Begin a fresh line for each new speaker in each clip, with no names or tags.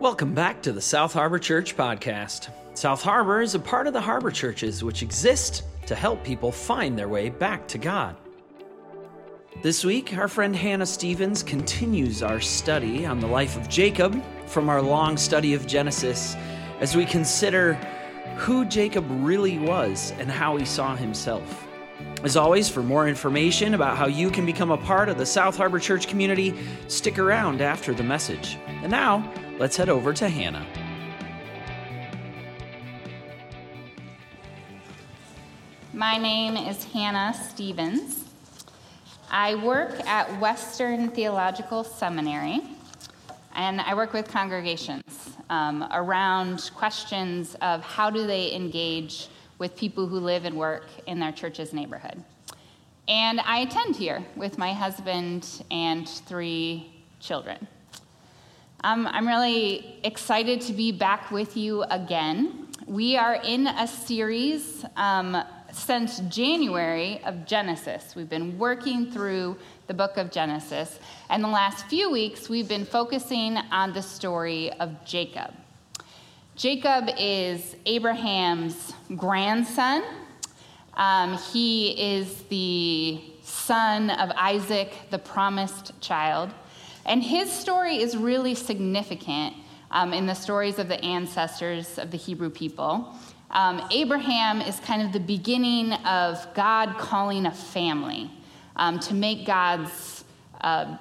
Welcome back to the South Harbor Church podcast. South Harbor is a part of the Harbor Churches, which exist to help people find their way back to God. This week, our friend Hannah Stevens continues our study on the life of Jacob from our long study of Genesis as we consider who Jacob really was and how he saw himself. As always, for more information about how you can become a part of the South Harbor Church community, stick around after the message. And now, let's head over to Hannah.
My name is Hannah Stevens. I work at Western Theological Seminary, and I work with congregations um, around questions of how do they engage with people who live and work in their church's neighborhood. And I attend here with my husband and three children. Um, I'm really excited to be back with you again. We are in a series um, since January of Genesis. We've been working through the book of Genesis, and the last few weeks we've been focusing on the story of Jacob. Jacob is Abraham's grandson. Um, he is the son of Isaac, the promised child. And his story is really significant um, in the stories of the ancestors of the Hebrew people. Um, Abraham is kind of the beginning of God calling a family um, to make God's uh,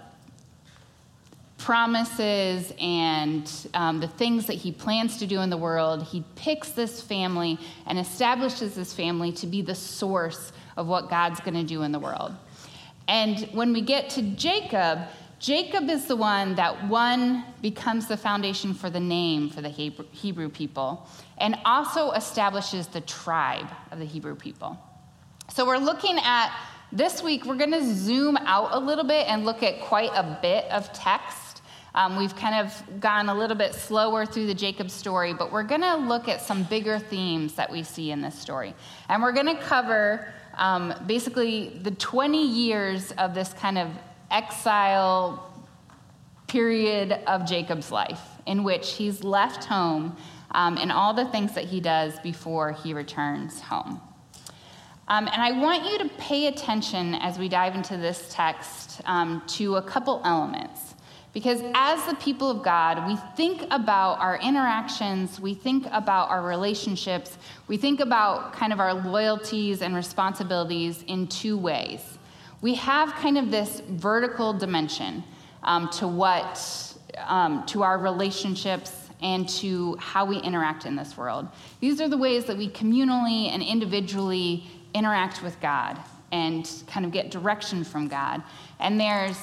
promises and um, the things that he plans to do in the world. He picks this family and establishes this family to be the source of what God's going to do in the world. And when we get to Jacob, Jacob is the one that one becomes the foundation for the name for the Hebrew people and also establishes the tribe of the Hebrew people. So we're looking at this week, we're going to zoom out a little bit and look at quite a bit of text. Um, we've kind of gone a little bit slower through the Jacob story, but we're going to look at some bigger themes that we see in this story. And we're going to cover um, basically the 20 years of this kind of exile period of Jacob's life in which he's left home um, and all the things that he does before he returns home. Um, and I want you to pay attention as we dive into this text um, to a couple elements. Because as the people of God, we think about our interactions, we think about our relationships, we think about kind of our loyalties and responsibilities in two ways we have kind of this vertical dimension um, to what, um, to our relationships and to how we interact in this world. These are the ways that we communally and individually interact with God and kind of get direction from God. And there's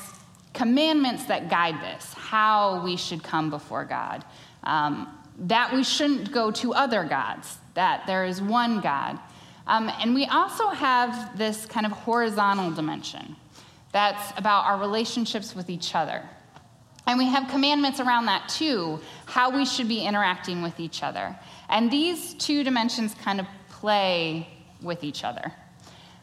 commandments that guide this, how we should come before God, um, that we shouldn't go to other gods, that there is one God. Um, and we also have this kind of horizontal dimension that's about our relationships with each other. And we have commandments around that too, how we should be interacting with each other. And these two dimensions kind of play with each other.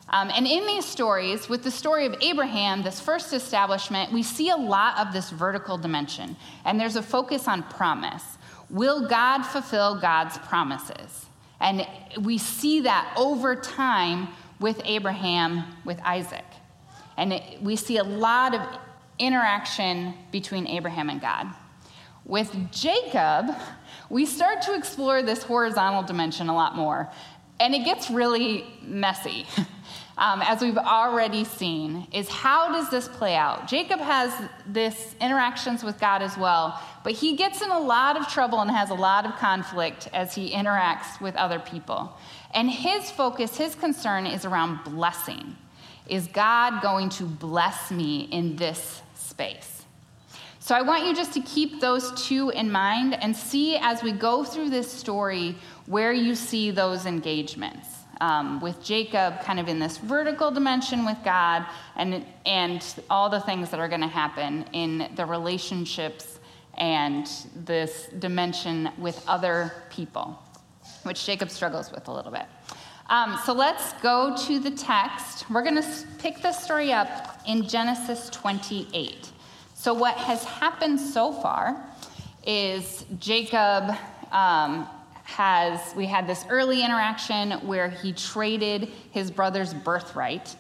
Um, and in these stories, with the story of Abraham, this first establishment, we see a lot of this vertical dimension. And there's a focus on promise. Will God fulfill God's promises? And we see that over time with Abraham, with Isaac. And it, we see a lot of interaction between Abraham and God. With Jacob, we start to explore this horizontal dimension a lot more, and it gets really messy. um, as we've already seen, is how does this play out? Jacob has this interactions with God as well, but he gets in a lot of trouble and has a lot of conflict as he interacts with other people. And his focus, his concern is around blessing. Is God going to bless me in this space? So I want you just to keep those two in mind and see as we go through this story where you see those engagements um, with Jacob kind of in this vertical dimension with God and, and all the things that are going to happen in the relationships and this dimension with other people, which Jacob struggles with a little bit. Um, so let's go to the text. We're going to pick this story up in Genesis 28. So, what has happened so far is Jacob um, has, we had this early interaction where he traded his brother's birthright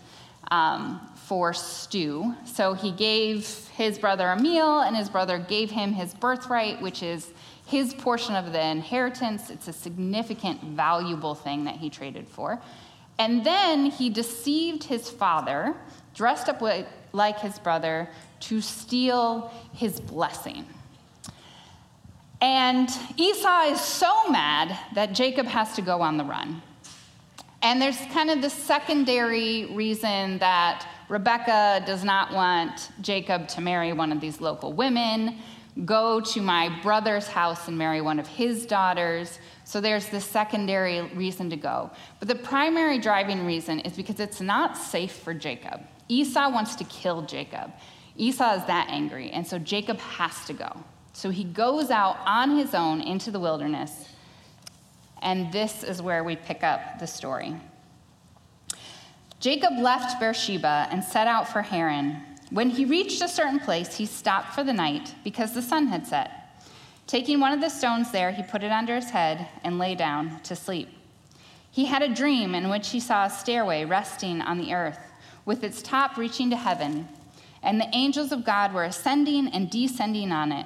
um, for stew. So he gave his brother a meal, and his brother gave him his birthright, which is his portion of the inheritance. It's a significant, valuable thing that he traded for. And then he deceived his father, dressed up like his brother, to steal his blessing. And Esau is so mad that Jacob has to go on the run. And there's kind of the secondary reason that Rebecca does not want Jacob to marry one of these local women, go to my brother's house and marry one of his daughters. So there's this secondary reason to go. But the primary driving reason is because it's not safe for Jacob. Esau wants to kill Jacob. Esau is that angry, and so Jacob has to go. So he goes out on his own into the wilderness, and this is where we pick up the story. Jacob left Beersheba and set out for Haran. When he reached a certain place, he stopped for the night because the sun had set. Taking one of the stones there, he put it under his head and lay down to sleep. He had a dream in which he saw a stairway resting on the earth, with its top reaching to heaven, and the angels of God were ascending and descending on it.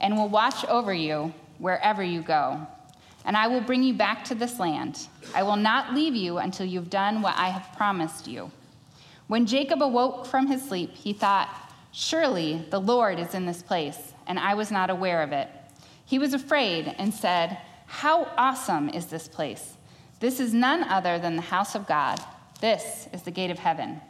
and will watch over you wherever you go. And I will bring you back to this land. I will not leave you until you've done what I have promised you. When Jacob awoke from his sleep, he thought, Surely the Lord is in this place and I was not aware of it. He was afraid and said, How awesome is this place! This is none other than the house of God. This is the gate of heaven.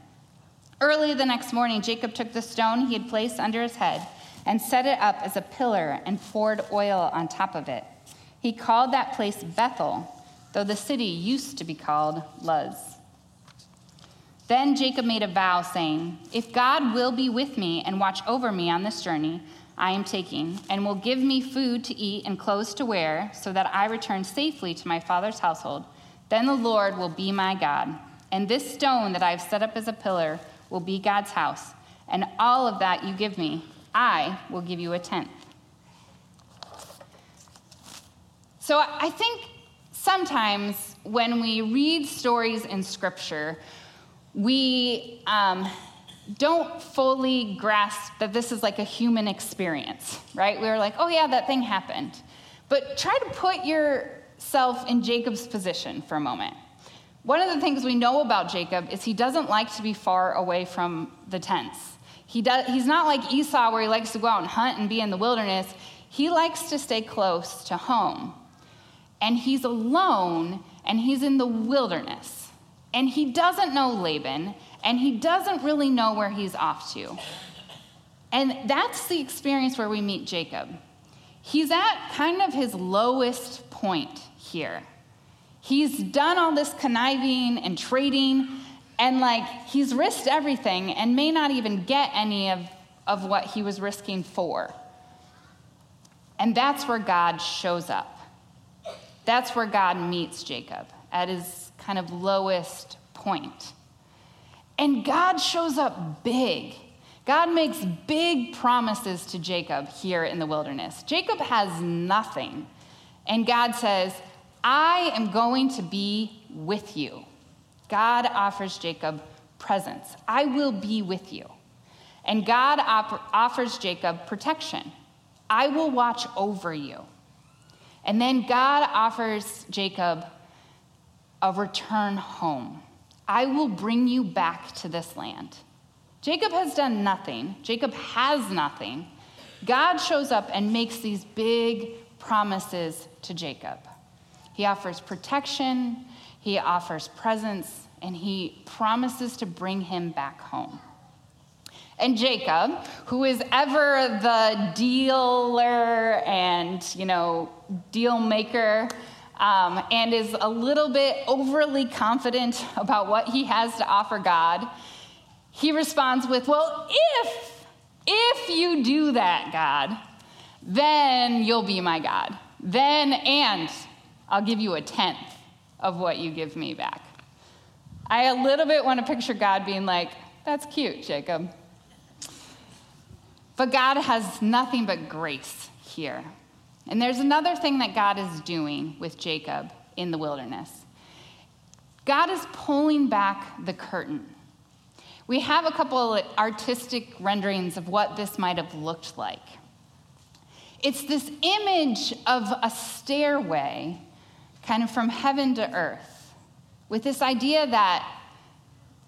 Early the next morning, Jacob took the stone he had placed under his head and set it up as a pillar and poured oil on top of it. He called that place Bethel, though the city used to be called Luz. Then Jacob made a vow, saying, If God will be with me and watch over me on this journey, I am taking, and will give me food to eat and clothes to wear, so that I return safely to my father's household. Then the Lord will be my God. And this stone that I have set up as a pillar will be God's house. And all of that you give me, I will give you a tenth. So I think sometimes when we read stories in Scripture, we um, don't fully grasp that this is like a human experience, right? We're like, oh yeah, that thing happened. But try to put yourself in Jacob's position for a moment. One of the things we know about Jacob is he doesn't like to be far away from the tents. He does, he's not like Esau where he likes to go out and hunt and be in the wilderness. He likes to stay close to home. And he's alone and he's in the wilderness. And he doesn't know Laban and he doesn't really know where he's off to. And that's the experience where we meet Jacob. He's at kind of his lowest point here. He's done all this conniving and trading, and like he's risked everything and may not even get any of, of what he was risking for. And that's where God shows up. That's where God meets Jacob at his kind of lowest point. And God shows up big. God makes big promises to Jacob here in the wilderness. Jacob has nothing. And God says, I am going to be with you. God offers Jacob presence. I will be with you. And God op- offers Jacob protection. I will watch over you. And then God offers Jacob a return home. I will bring you back to this land. Jacob has done nothing. Jacob has nothing. God shows up and makes these big promises to Jacob. He offers protection, he offers presence and he promises to bring him back home. And Jacob, who is ever the dealer and, you know, deal maker, um, and is a little bit overly confident about what he has to offer God, he responds with, Well, if, if you do that, God, then you'll be my God. Then, and I'll give you a tenth of what you give me back. I a little bit want to picture God being like, That's cute, Jacob. But God has nothing but grace here. And there's another thing that God is doing with Jacob in the wilderness. God is pulling back the curtain. We have a couple artistic renderings of what this might have looked like. It's this image of a stairway, kind of from heaven to earth, with this idea that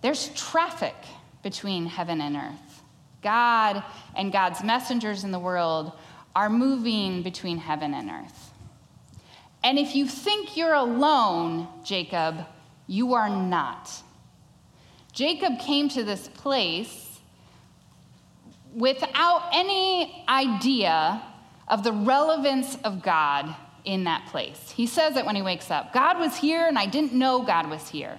there's traffic between heaven and earth. God and God's messengers in the world are moving between heaven and earth. And if you think you're alone, Jacob, you are not. Jacob came to this place without any idea of the relevance of God in that place. He says it when he wakes up God was here, and I didn't know God was here.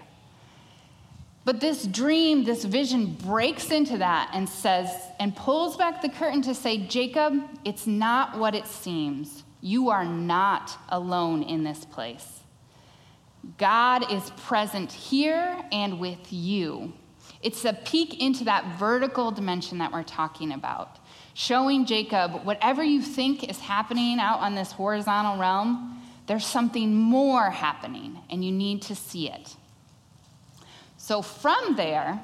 But this dream, this vision breaks into that and says, and pulls back the curtain to say, Jacob, it's not what it seems. You are not alone in this place. God is present here and with you. It's a peek into that vertical dimension that we're talking about, showing Jacob whatever you think is happening out on this horizontal realm, there's something more happening, and you need to see it. So from there,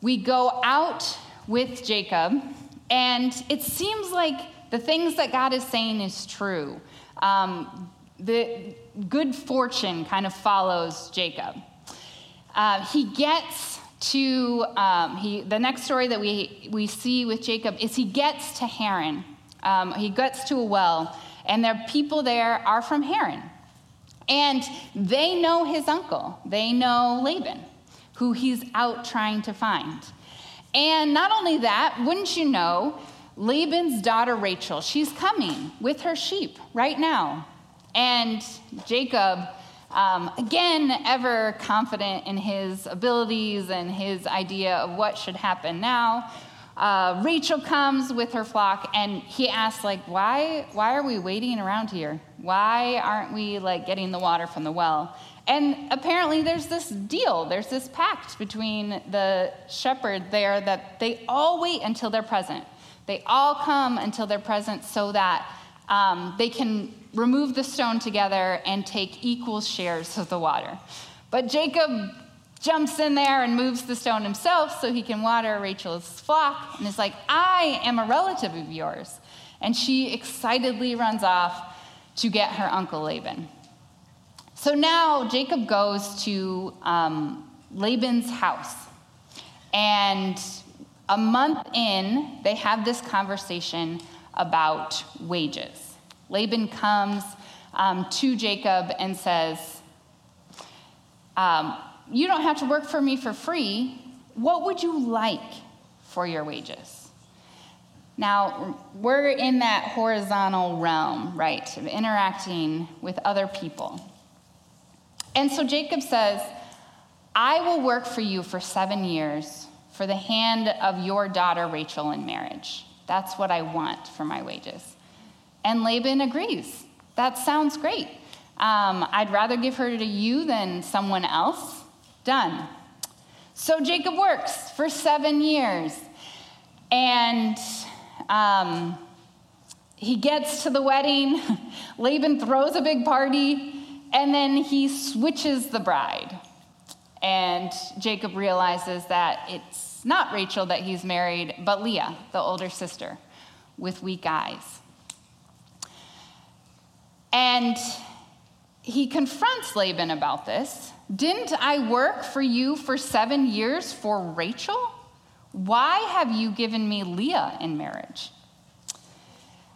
we go out with Jacob, and it seems like the things that God is saying is true. Um, the good fortune kind of follows Jacob. Uh, he gets to um, he, the next story that we, we see with Jacob is he gets to Haran. Um, he gets to a well, and the people there are from Haran. And they know his uncle, they know Laban, who he's out trying to find. And not only that, wouldn't you know, Laban's daughter Rachel, she's coming with her sheep right now. And Jacob, um, again, ever confident in his abilities and his idea of what should happen now, uh, Rachel comes with her flock, and he asks, like, why, why are we waiting around here? Why aren't we, like, getting the water from the well? And apparently, there's this deal, there's this pact between the shepherd there that they all wait until they're present. They all come until they're present so that um, they can remove the stone together and take equal shares of the water. But Jacob jumps in there and moves the stone himself so he can water Rachel's flock and is like, I am a relative of yours. And she excitedly runs off to get her uncle Laban. So now Jacob goes to um, Laban's house. And a month in, they have this conversation about wages. Laban comes um, to Jacob and says, um, you don't have to work for me for free. What would you like for your wages? Now, we're in that horizontal realm, right, of interacting with other people. And so Jacob says, I will work for you for seven years for the hand of your daughter Rachel in marriage. That's what I want for my wages. And Laban agrees. That sounds great. Um, I'd rather give her to you than someone else. Done. So Jacob works for seven years. And um, he gets to the wedding. Laban throws a big party, and then he switches the bride. And Jacob realizes that it's not Rachel that he's married, but Leah, the older sister, with weak eyes. And he confronts Laban about this. Didn't I work for you for seven years for Rachel? Why have you given me Leah in marriage?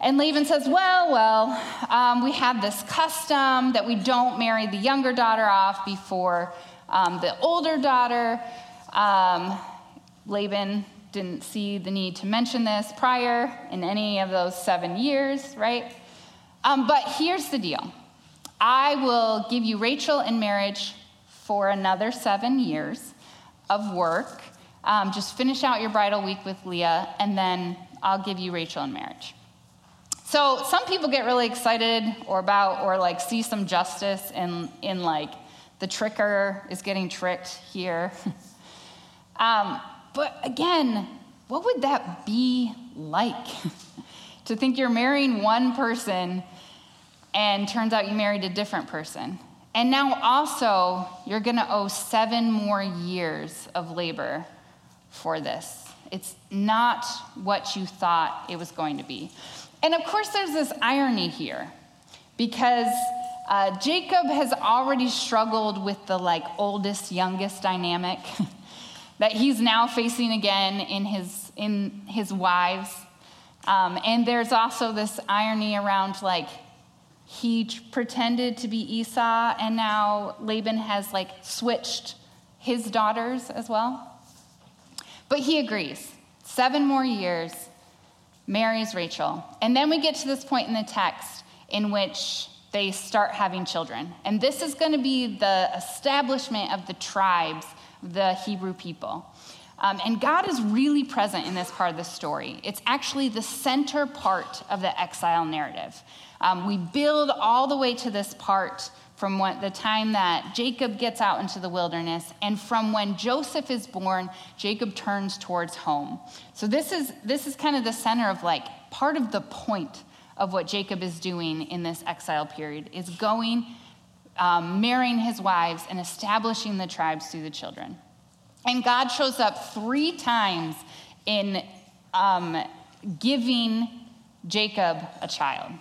And Laban says, Well, well, um, we have this custom that we don't marry the younger daughter off before um, the older daughter. Um, Laban didn't see the need to mention this prior in any of those seven years, right? Um, but here's the deal I will give you Rachel in marriage for another seven years of work. Um, just finish out your bridal week with Leah, and then I'll give you Rachel in marriage. So some people get really excited or about or like see some justice in in like the tricker is getting tricked here. um, but again, what would that be like? to think you're marrying one person and turns out you married a different person. And now also, you're gonna owe seven more years of labor for this. It's not what you thought it was going to be. And of course, there's this irony here because uh, Jacob has already struggled with the like oldest, youngest dynamic that he's now facing again in his, in his wives. Um, and there's also this irony around like he pretended to be Esau, and now Laban has like switched his daughters as well. But he agrees. Seven more years, marries Rachel. And then we get to this point in the text in which they start having children. And this is going to be the establishment of the tribes, the Hebrew people. Um, and God is really present in this part of the story. It's actually the center part of the exile narrative. Um, we build all the way to this part from the time that Jacob gets out into the wilderness, and from when Joseph is born, Jacob turns towards home. So this is this is kind of the center of like part of the point of what Jacob is doing in this exile period is going, um, marrying his wives, and establishing the tribes through the children. And God shows up three times in um, giving Jacob a child.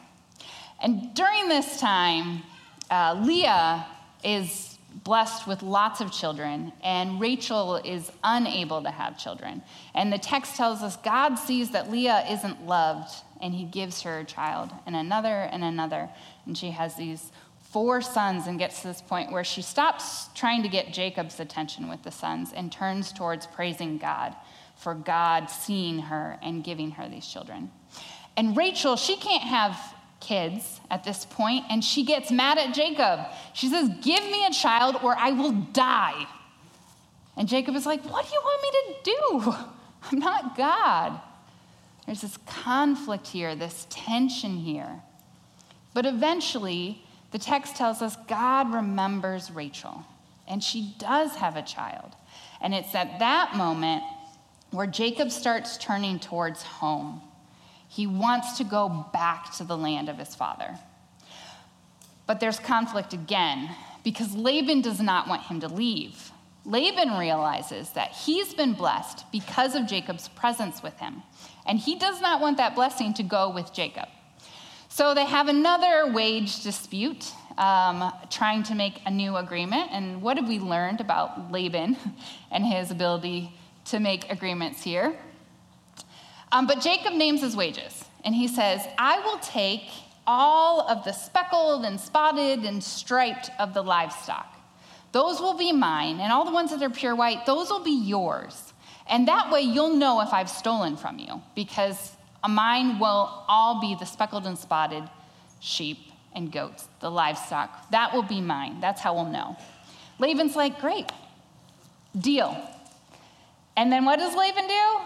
And during this time, uh, Leah is blessed with lots of children, and Rachel is unable to have children. And the text tells us God sees that Leah isn't loved, and he gives her a child, and another, and another. And she has these four sons and gets to this point where she stops trying to get Jacob's attention with the sons and turns towards praising God for God seeing her and giving her these children. And Rachel, she can't have kids at this point, and she gets mad at Jacob. She says, Give me a child or I will die. And Jacob is like, What do you want me to do? I'm not God. There's this conflict here, this tension here. But eventually, the text tells us God remembers Rachel, and she does have a child. And it's at that moment where Jacob starts turning towards home. He wants to go back to the land of his father. But there's conflict again because Laban does not want him to leave. Laban realizes that he's been blessed because of Jacob's presence with him, and he does not want that blessing to go with Jacob. So they have another wage dispute, um, trying to make a new agreement. And what have we learned about Laban and his ability to make agreements here? Um, but Jacob names his wages, and he says, I will take all of the speckled and spotted and striped of the livestock. Those will be mine, and all the ones that are pure white, those will be yours. And that way you'll know if I've stolen from you, because mine will all be the speckled and spotted sheep and goats, the livestock. That will be mine. That's how we'll know. Laban's like, great, deal. And then what does Laban do?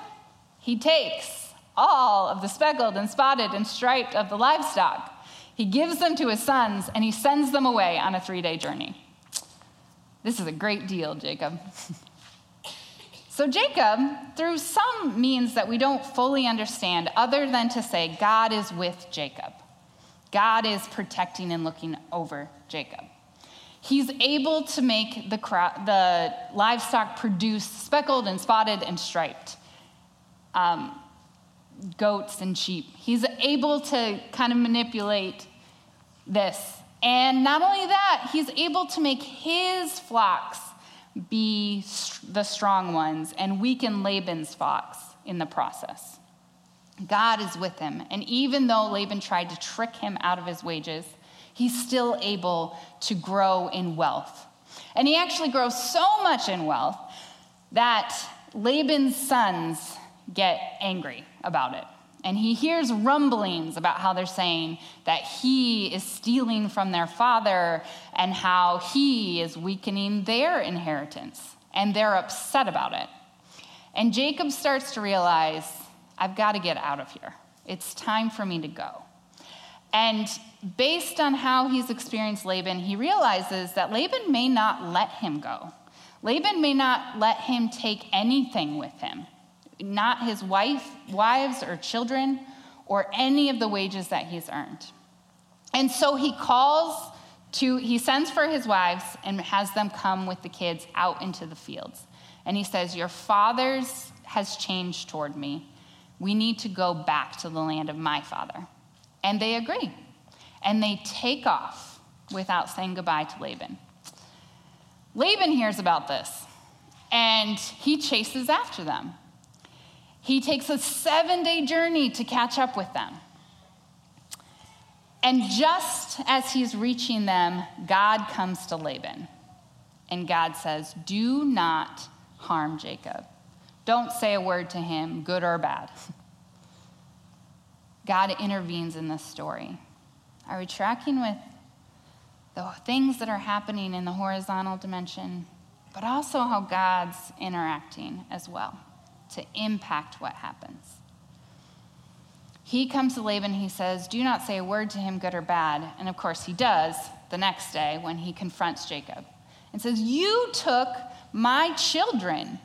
He takes all of the speckled and spotted and striped of the livestock. He gives them to his sons and he sends them away on a three day journey. This is a great deal, Jacob. so, Jacob, through some means that we don't fully understand, other than to say God is with Jacob, God is protecting and looking over Jacob. He's able to make the, the livestock produce speckled and spotted and striped um, goats and sheep. He's able to kind of manipulate this. And not only that, he's able to make his flocks be the strong ones and weaken Laban's fox in the process. God is with him. And even though Laban tried to trick him out of his wages, he's still able to grow in wealth. And he actually grows so much in wealth that Laban's sons get angry about it. And he hears rumblings about how they're saying that he is stealing from their father and how he is weakening their inheritance. And they're upset about it. And Jacob starts to realize, I've got to get out of here. It's time for me to go. And based on how he's experienced Laban, he realizes that Laban may not let him go. Laban may not let him take anything with him, not his wife, wives or children, or any of the wages that he's earned. And so he calls to, he sends for his wives and has them come with the kids out into the fields. And he says, Your father's has changed toward me. We need to go back to the land of my father. And they agree. And they take off without saying goodbye to Laban. Laban hears about this and he chases after them. He takes a seven day journey to catch up with them. And just as he's reaching them, God comes to Laban. And God says, Do not harm Jacob. Don't say a word to him, good or bad. God intervenes in this story. Are we tracking with the things that are happening in the horizontal dimension, but also how God's interacting as well to impact what happens? He comes to Laban, he says, Do not say a word to him, good or bad. And of course, he does the next day when he confronts Jacob and says, You took my children.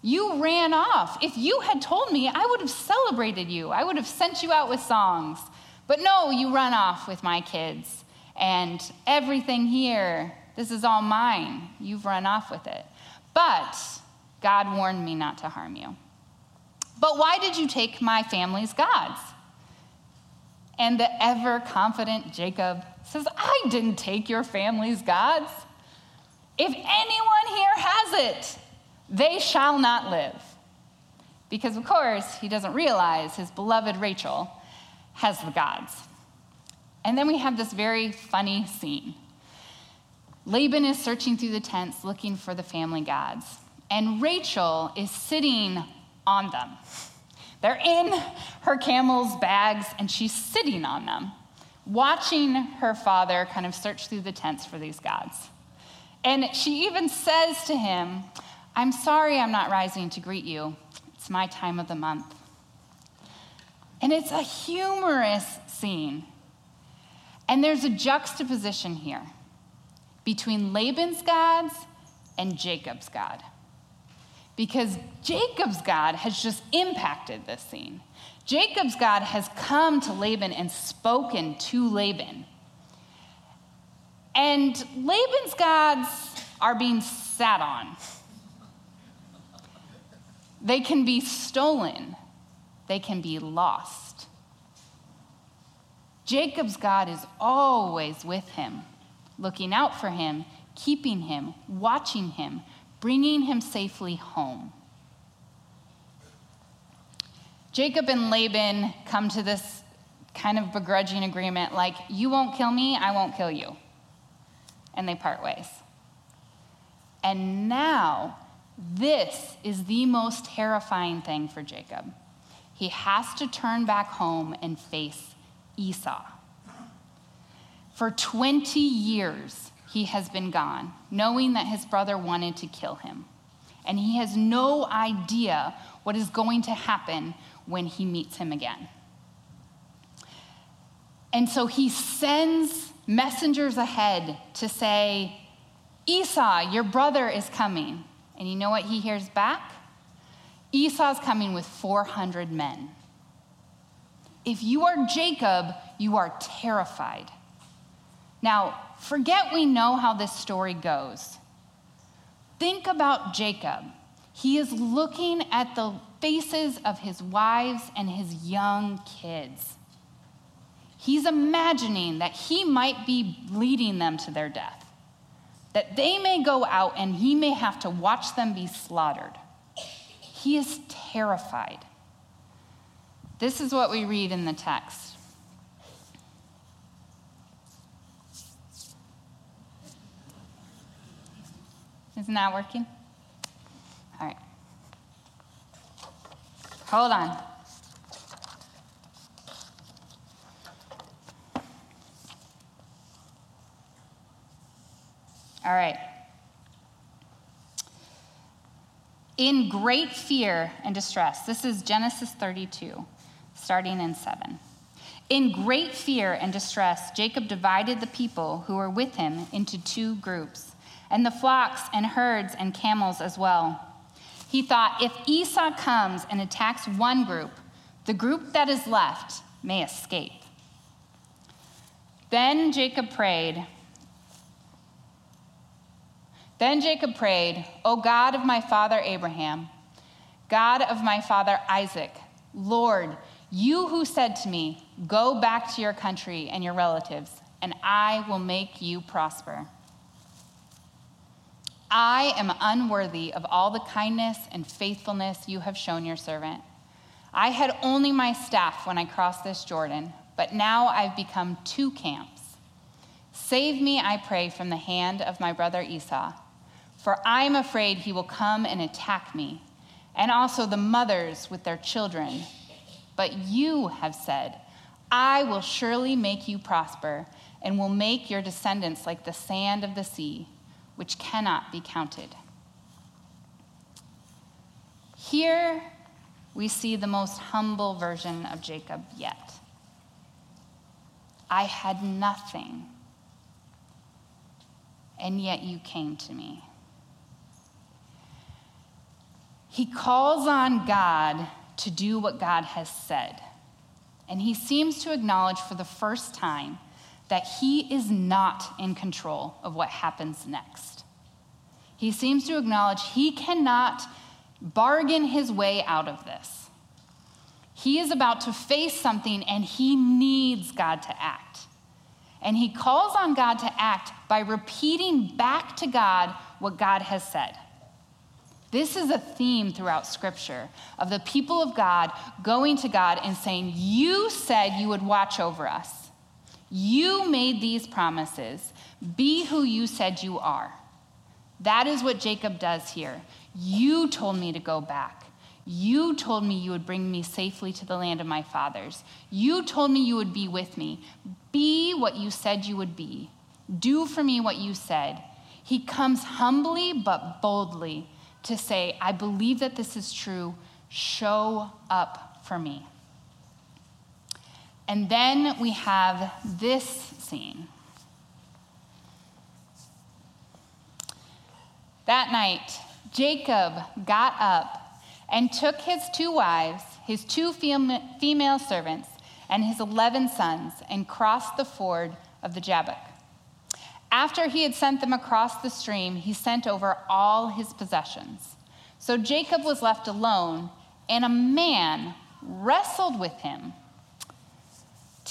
You ran off. If you had told me, I would have celebrated you. I would have sent you out with songs. But no, you run off with my kids. And everything here, this is all mine. You've run off with it. But God warned me not to harm you. But why did you take my family's gods? And the ever confident Jacob says, I didn't take your family's gods. If anyone here has it, they shall not live. Because, of course, he doesn't realize his beloved Rachel has the gods. And then we have this very funny scene. Laban is searching through the tents looking for the family gods, and Rachel is sitting on them. They're in her camel's bags, and she's sitting on them, watching her father kind of search through the tents for these gods. And she even says to him, I'm sorry I'm not rising to greet you. It's my time of the month. And it's a humorous scene. And there's a juxtaposition here between Laban's gods and Jacob's God. Because Jacob's God has just impacted this scene. Jacob's God has come to Laban and spoken to Laban. And Laban's gods are being sat on. They can be stolen, they can be lost. Jacob's God is always with him, looking out for him, keeping him, watching him, bringing him safely home. Jacob and Laban come to this kind of begrudging agreement like, you won't kill me, I won't kill you. And they part ways. And now this is the most terrifying thing for Jacob. He has to turn back home and face Esau. For 20 years, he has been gone, knowing that his brother wanted to kill him. And he has no idea what is going to happen when he meets him again. And so he sends messengers ahead to say, Esau, your brother is coming. And you know what he hears back? Esau's coming with 400 men. If you are Jacob, you are terrified. Now, forget we know how this story goes. Think about Jacob. He is looking at the faces of his wives and his young kids. He's imagining that he might be leading them to their death that they may go out and he may have to watch them be slaughtered. He is terrified. This is what we read in the text. Isn't that working? All right. Hold on. All right. In great fear and distress, this is Genesis 32, starting in 7. In great fear and distress, Jacob divided the people who were with him into two groups, and the flocks and herds and camels as well. He thought, if Esau comes and attacks one group, the group that is left may escape. Then Jacob prayed, then Jacob prayed, O God of my father Abraham, God of my father Isaac, Lord, you who said to me, Go back to your country and your relatives, and I will make you prosper. I am unworthy of all the kindness and faithfulness you have shown your servant. I had only my staff when I crossed this Jordan, but now I've become two camps. Save me, I pray, from the hand of my brother Esau for I am afraid he will come and attack me, and also the mothers with their children. But you have said, I will surely make you prosper, and will make your descendants like the sand of the sea, which cannot be counted. Here we see the most humble version of Jacob yet. I had nothing, and yet you came to me. He calls on God to do what God has said. And he seems to acknowledge for the first time that he is not in control of what happens next. He seems to acknowledge he cannot bargain his way out of this. He is about to face something and he needs God to act. And he calls on God to act by repeating back to God what God has said. This is a theme throughout Scripture of the people of God going to God and saying, You said you would watch over us. You made these promises. Be who you said you are. That is what Jacob does here. You told me to go back. You told me you would bring me safely to the land of my fathers. You told me you would be with me. Be what you said you would be. Do for me what you said. He comes humbly but boldly to say, I believe that this is true, show up for me. And then we have this scene. That night, Jacob got up and took his two wives, his two female servants, and his 11 sons and crossed the ford of the Jabbok. After he had sent them across the stream, he sent over all his possessions. So Jacob was left alone, and a man wrestled with him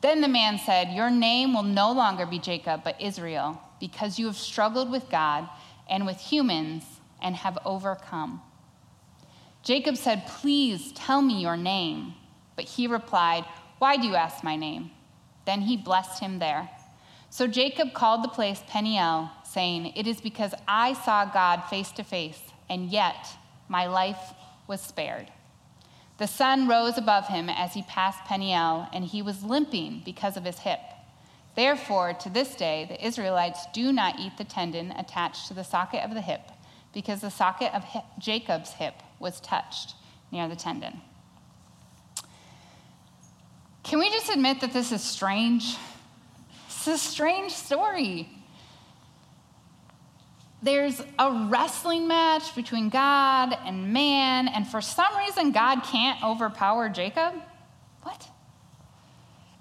Then the man said, Your name will no longer be Jacob, but Israel, because you have struggled with God and with humans and have overcome. Jacob said, Please tell me your name. But he replied, Why do you ask my name? Then he blessed him there. So Jacob called the place Peniel saying, It is because I saw God face to face, and yet my life was spared. The sun rose above him as he passed Peniel, and he was limping because of his hip. Therefore, to this day, the Israelites do not eat the tendon attached to the socket of the hip, because the socket of hip, Jacob's hip was touched near the tendon. Can we just admit that this is strange? It's a strange story there's a wrestling match between God and man, and for some reason, God can't overpower Jacob? What?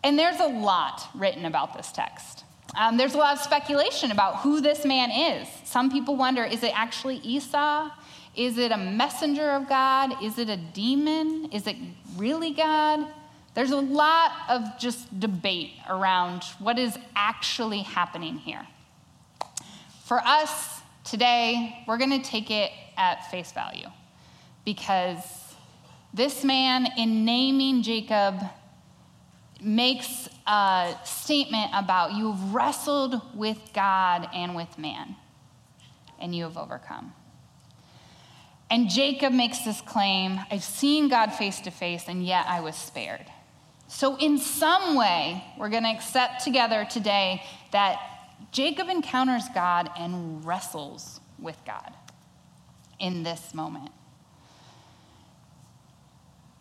And there's a lot written about this text. Um, there's a lot of speculation about who this man is. Some people wonder is it actually Esau? Is it a messenger of God? Is it a demon? Is it really God? There's a lot of just debate around what is actually happening here. For us today, we're going to take it at face value because this man, in naming Jacob, makes a statement about you have wrestled with God and with man, and you have overcome. And Jacob makes this claim I've seen God face to face, and yet I was spared. So, in some way, we're going to accept together today that Jacob encounters God and wrestles with God in this moment.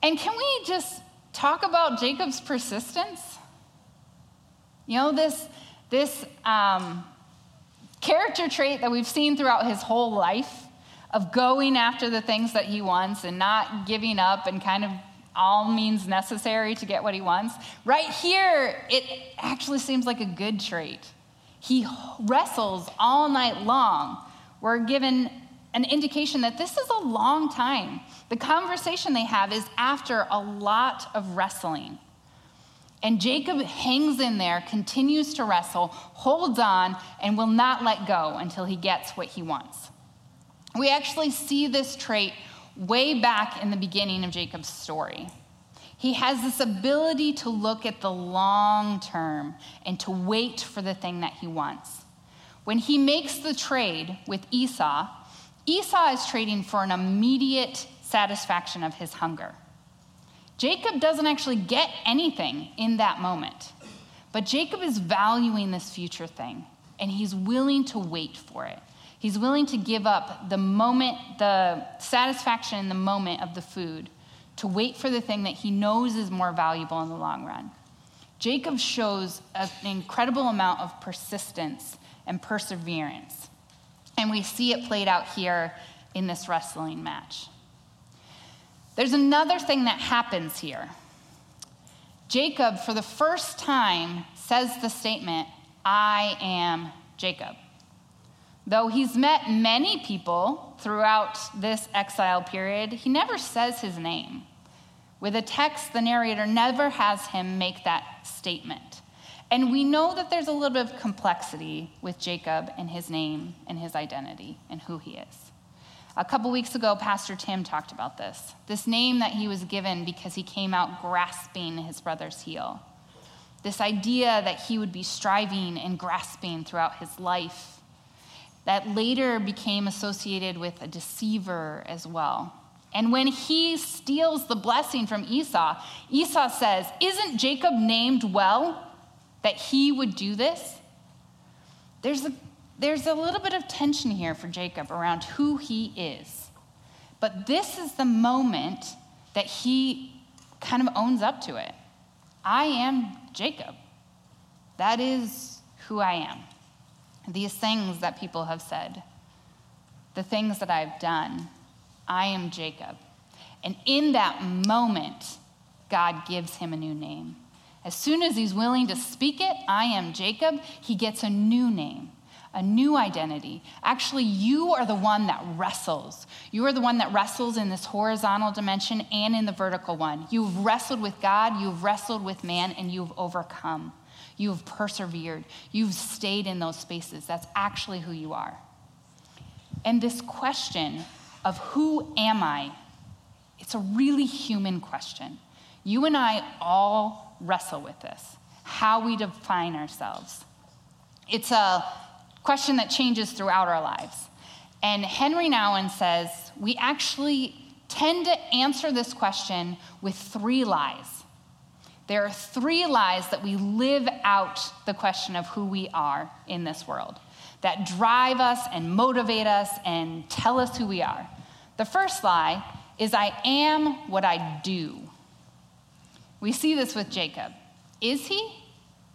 And can we just talk about Jacob's persistence? You know, this, this um, character trait that we've seen throughout his whole life of going after the things that he wants and not giving up and kind of all means necessary to get what he wants. Right here, it actually seems like a good trait. He wrestles all night long. We're given an indication that this is a long time. The conversation they have is after a lot of wrestling. And Jacob hangs in there, continues to wrestle, holds on, and will not let go until he gets what he wants. We actually see this trait way back in the beginning of Jacob's story. He has this ability to look at the long term and to wait for the thing that he wants. When he makes the trade with Esau, Esau is trading for an immediate satisfaction of his hunger. Jacob doesn't actually get anything in that moment, but Jacob is valuing this future thing, and he's willing to wait for it. He's willing to give up the moment, the satisfaction in the moment of the food, to wait for the thing that he knows is more valuable in the long run. Jacob shows an incredible amount of persistence and perseverance. And we see it played out here in this wrestling match. There's another thing that happens here. Jacob, for the first time, says the statement, I am Jacob. Though he's met many people throughout this exile period, he never says his name. With a text, the narrator never has him make that statement. And we know that there's a little bit of complexity with Jacob and his name and his identity and who he is. A couple weeks ago, Pastor Tim talked about this this name that he was given because he came out grasping his brother's heel. This idea that he would be striving and grasping throughout his life, that later became associated with a deceiver as well. And when he steals the blessing from Esau, Esau says, Isn't Jacob named well? that he would do this, there's a, there's a little bit of tension here for Jacob around who he is. But this is the moment that he kind of owns up to it. I am Jacob. That is who I am. These things that people have said, the things that I've done, I am Jacob. And in that moment, God gives him a new name. As soon as he's willing to speak it, I am Jacob, he gets a new name, a new identity. Actually, you are the one that wrestles. You are the one that wrestles in this horizontal dimension and in the vertical one. You've wrestled with God, you've wrestled with man, and you've overcome. You've persevered. You've stayed in those spaces. That's actually who you are. And this question of who am I? It's a really human question. You and I all wrestle with this how we define ourselves. It's a question that changes throughout our lives. And Henry Nouwen says we actually tend to answer this question with three lies. There are three lies that we live out the question of who we are in this world that drive us and motivate us and tell us who we are. The first lie is I am what I do. We see this with Jacob. Is he?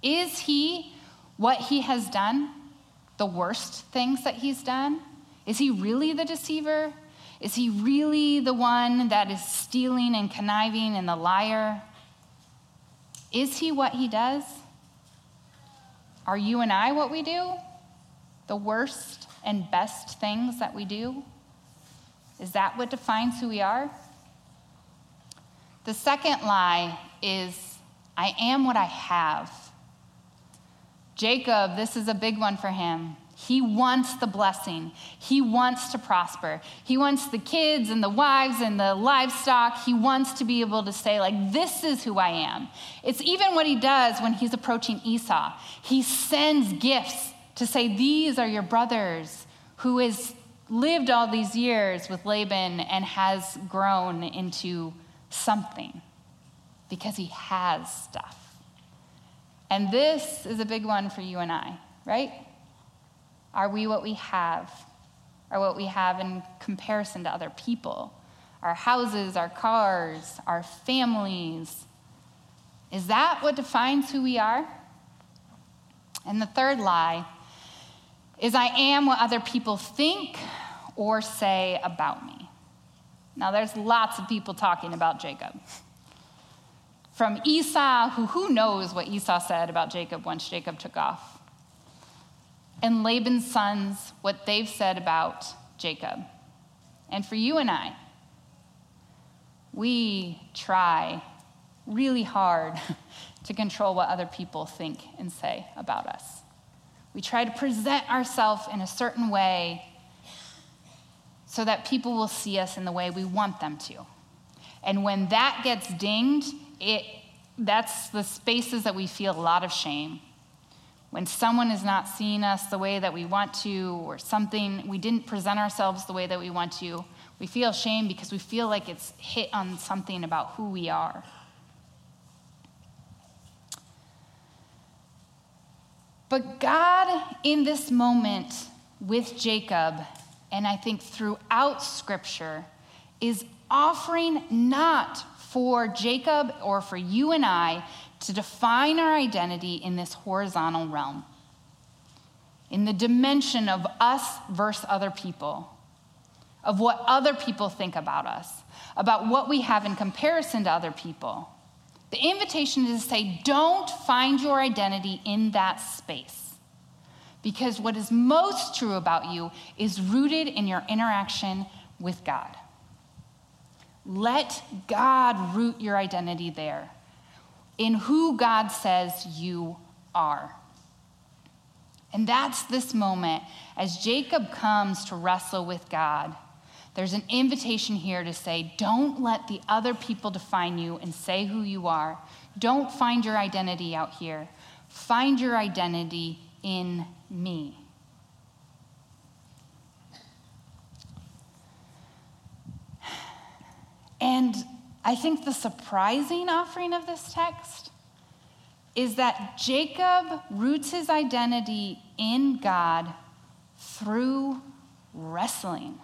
Is he what he has done? The worst things that he's done? Is he really the deceiver? Is he really the one that is stealing and conniving and the liar? Is he what he does? Are you and I what we do? The worst and best things that we do? Is that what defines who we are? The second lie is I am what I have. Jacob, this is a big one for him. He wants the blessing. He wants to prosper. He wants the kids and the wives and the livestock. He wants to be able to say, like, this is who I am. It's even what he does when he's approaching Esau. He sends gifts to say, These are your brothers who has lived all these years with Laban and has grown into something because he has stuff. And this is a big one for you and I, right? Are we what we have? Or what we have in comparison to other people? Our houses, our cars, our families. Is that what defines who we are? And the third lie is I am what other people think or say about me. Now, there's lots of people talking about Jacob. From Esau, who who knows what Esau said about Jacob once Jacob took off and Laban's sons what they've said about Jacob. And for you and I, we try really hard to control what other people think and say about us. We try to present ourselves in a certain way so that people will see us in the way we want them to. And when that gets dinged, it, that's the spaces that we feel a lot of shame when someone is not seeing us the way that we want to, or something, we didn't present ourselves the way that we want to, we feel shame because we feel like it's hit on something about who we are. But God, in this moment with Jacob, and I think throughout Scripture, is offering not for Jacob or for you and I to define our identity in this horizontal realm, in the dimension of us versus other people, of what other people think about us, about what we have in comparison to other people. The invitation is to say, don't find your identity in that space. Because what is most true about you is rooted in your interaction with God. Let God root your identity there in who God says you are. And that's this moment as Jacob comes to wrestle with God. There's an invitation here to say, don't let the other people define you and say who you are. Don't find your identity out here. Find your identity in me. And I think the surprising offering of this text is that Jacob roots his identity in God through wrestling.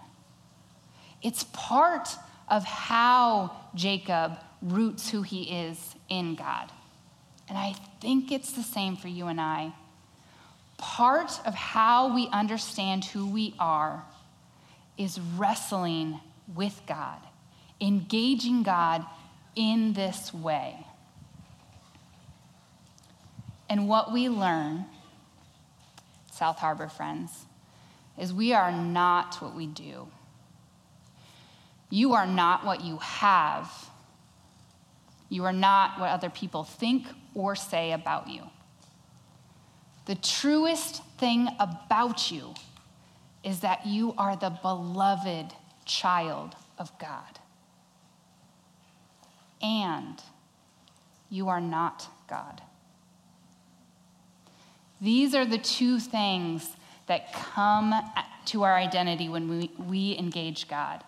It's part of how Jacob roots who he is in God. And I think it's the same for you and I. Part of how we understand who we are is wrestling with God engaging God in this way. And what we learn, South Harbor friends, is we are not what we do. You are not what you have. You are not what other people think or say about you. The truest thing about you is that you are the beloved child of God and you are not God. These are the two things that come to our identity when we, we engage God.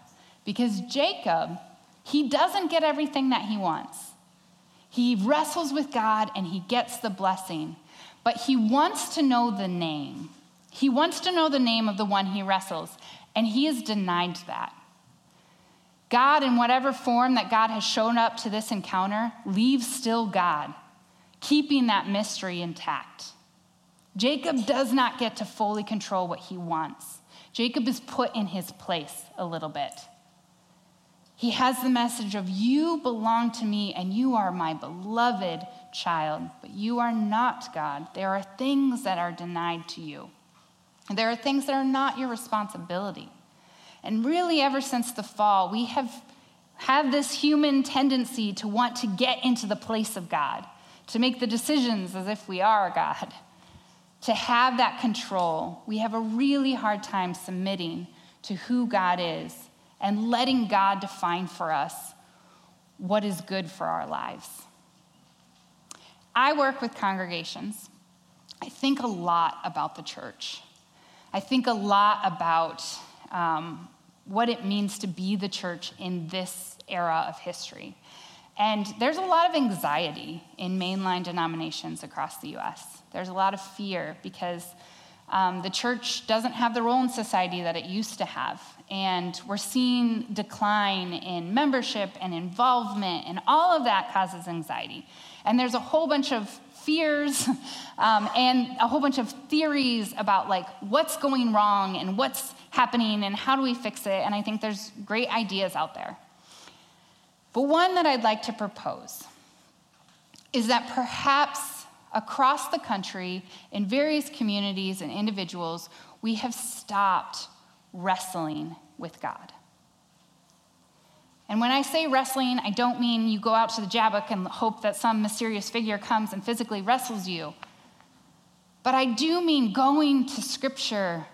Because Jacob, he doesn't get everything that he wants. He wrestles with God and he gets the blessing, but he wants to know the name. He wants to know the name of the one he wrestles, and he is denied that. God, in whatever form that God has shown up to this encounter, leaves still God, keeping that mystery intact. Jacob does not get to fully control what he wants. Jacob is put in his place a little bit. He has the message of, You belong to me and you are my beloved child, but you are not God. There are things that are denied to you, there are things that are not your responsibility. And really, ever since the fall, we have had this human tendency to want to get into the place of God, to make the decisions as if we are God, to have that control, we have a really hard time submitting to who God is and letting God define for us what is good for our lives. I work with congregations. I think a lot about the church. I think a lot about um, what it means to be the church in this era of history. And there's a lot of anxiety in mainline denominations across the US. There's a lot of fear because um, the church doesn't have the role in society that it used to have. And we're seeing decline in membership and involvement, and all of that causes anxiety. And there's a whole bunch of fears um, and a whole bunch of theories about like what's going wrong and what's happening and how do we fix it. And I think there's great ideas out there. But one that I'd like to propose is that perhaps across the country, in various communities and individuals, we have stopped wrestling with God. And when I say wrestling, I don't mean you go out to the Jabbok and hope that some mysterious figure comes and physically wrestles you. But I do mean going to Scripture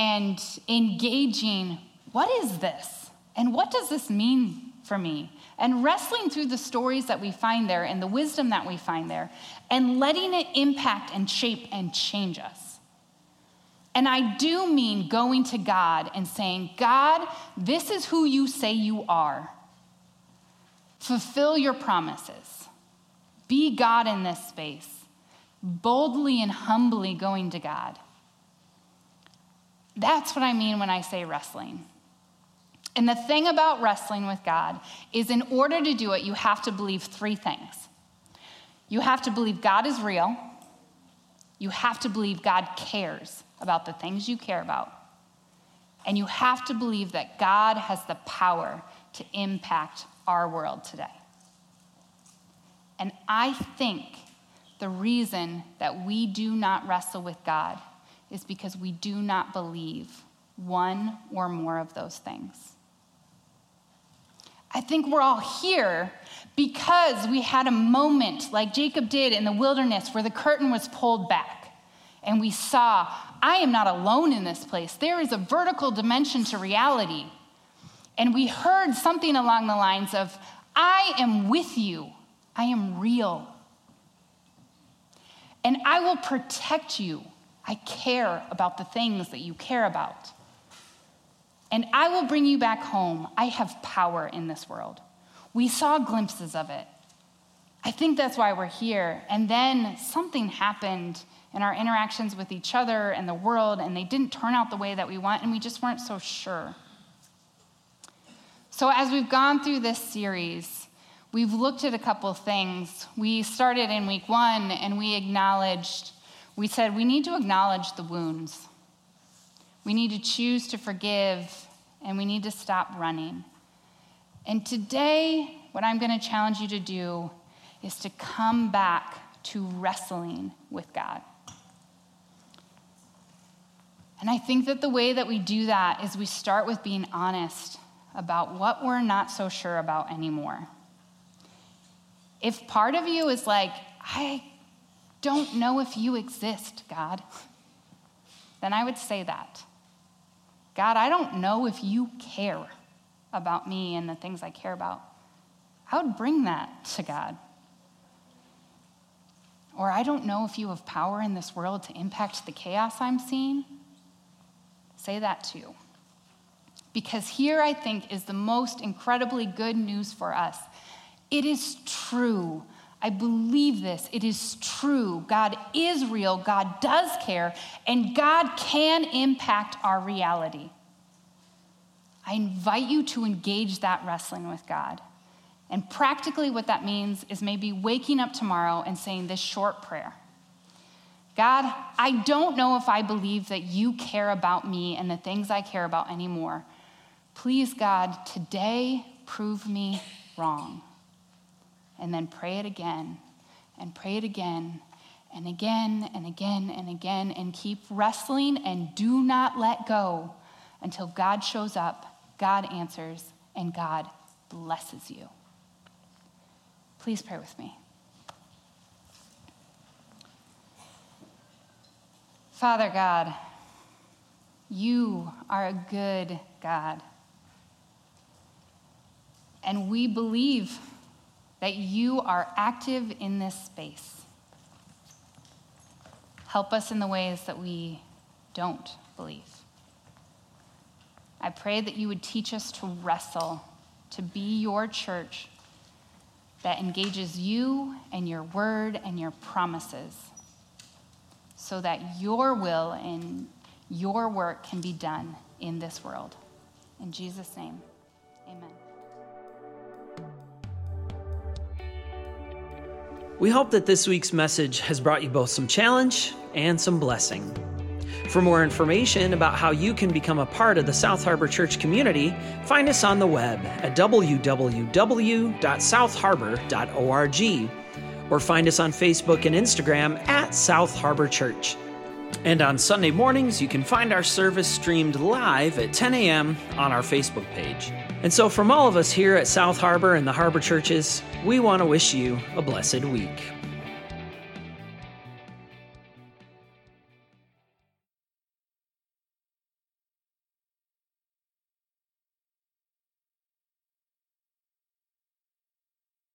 and engaging what is this? And what does this mean for me? And wrestling through the stories that we find there and the wisdom that we find there and letting it impact and shape and change us. And I do mean going to God and saying, God, this is who you say you are. Fulfill your promises. Be God in this space, boldly and humbly going to God. That's what I mean when I say wrestling. And the thing about wrestling with God is, in order to do it, you have to believe three things. You have to believe God is real, you have to believe God cares about the things you care about. And you have to believe that God has the power to impact our world today. And I think the reason that we do not wrestle with God is because we do not believe one or more of those things. I think we're all here because we had a moment like Jacob did in the wilderness where the curtain was pulled back and we saw, I am not alone in this place. There is a vertical dimension to reality. And we heard something along the lines of, I am with you, I am real. And I will protect you. I care about the things that you care about. And I will bring you back home. I have power in this world. We saw glimpses of it. I think that's why we're here. And then something happened in our interactions with each other and the world, and they didn't turn out the way that we want, and we just weren't so sure. So, as we've gone through this series, we've looked at a couple things. We started in week one, and we acknowledged, we said we need to acknowledge the wounds. We need to choose to forgive, and we need to stop running. And today, what I'm going to challenge you to do is to come back to wrestling with God. And I think that the way that we do that is we start with being honest about what we're not so sure about anymore. If part of you is like, I don't know if you exist, God, then I would say that. God, I don't know if you care about me and the things I care about. I would bring that to God. Or I don't know if you have power in this world to impact the chaos I'm seeing. Say that too. Because here, I think, is the most incredibly good news for us. It is true. I believe this. It is true. God is real. God does care. And God can impact our reality. I invite you to engage that wrestling with God. And practically, what that means is maybe waking up tomorrow and saying this short prayer God, I don't know if I believe that you care about me and the things I care about anymore. Please, God, today prove me wrong and then pray it again and pray it again and again and again and again and keep wrestling and do not let go until God shows up, God answers, and God blesses you. Please pray with me. Father God, you are a good God. And we believe that you are active in this space. Help us in the ways that we don't believe. I pray that you would teach us to wrestle, to be your church that engages you and your word and your promises, so that your will and your work can be done in this world. In Jesus' name, amen.
We hope that this week's message has brought you both some challenge and some blessing. For more information about how you can become a part of the South Harbor Church community, find us on the web at www.southharbor.org or find us on Facebook and Instagram at South Harbor Church. And on Sunday mornings, you can find our service streamed live at 10 a.m. on our Facebook page. And so, from all of us here at South Harbor and the Harbor Churches, we want to wish you a blessed week.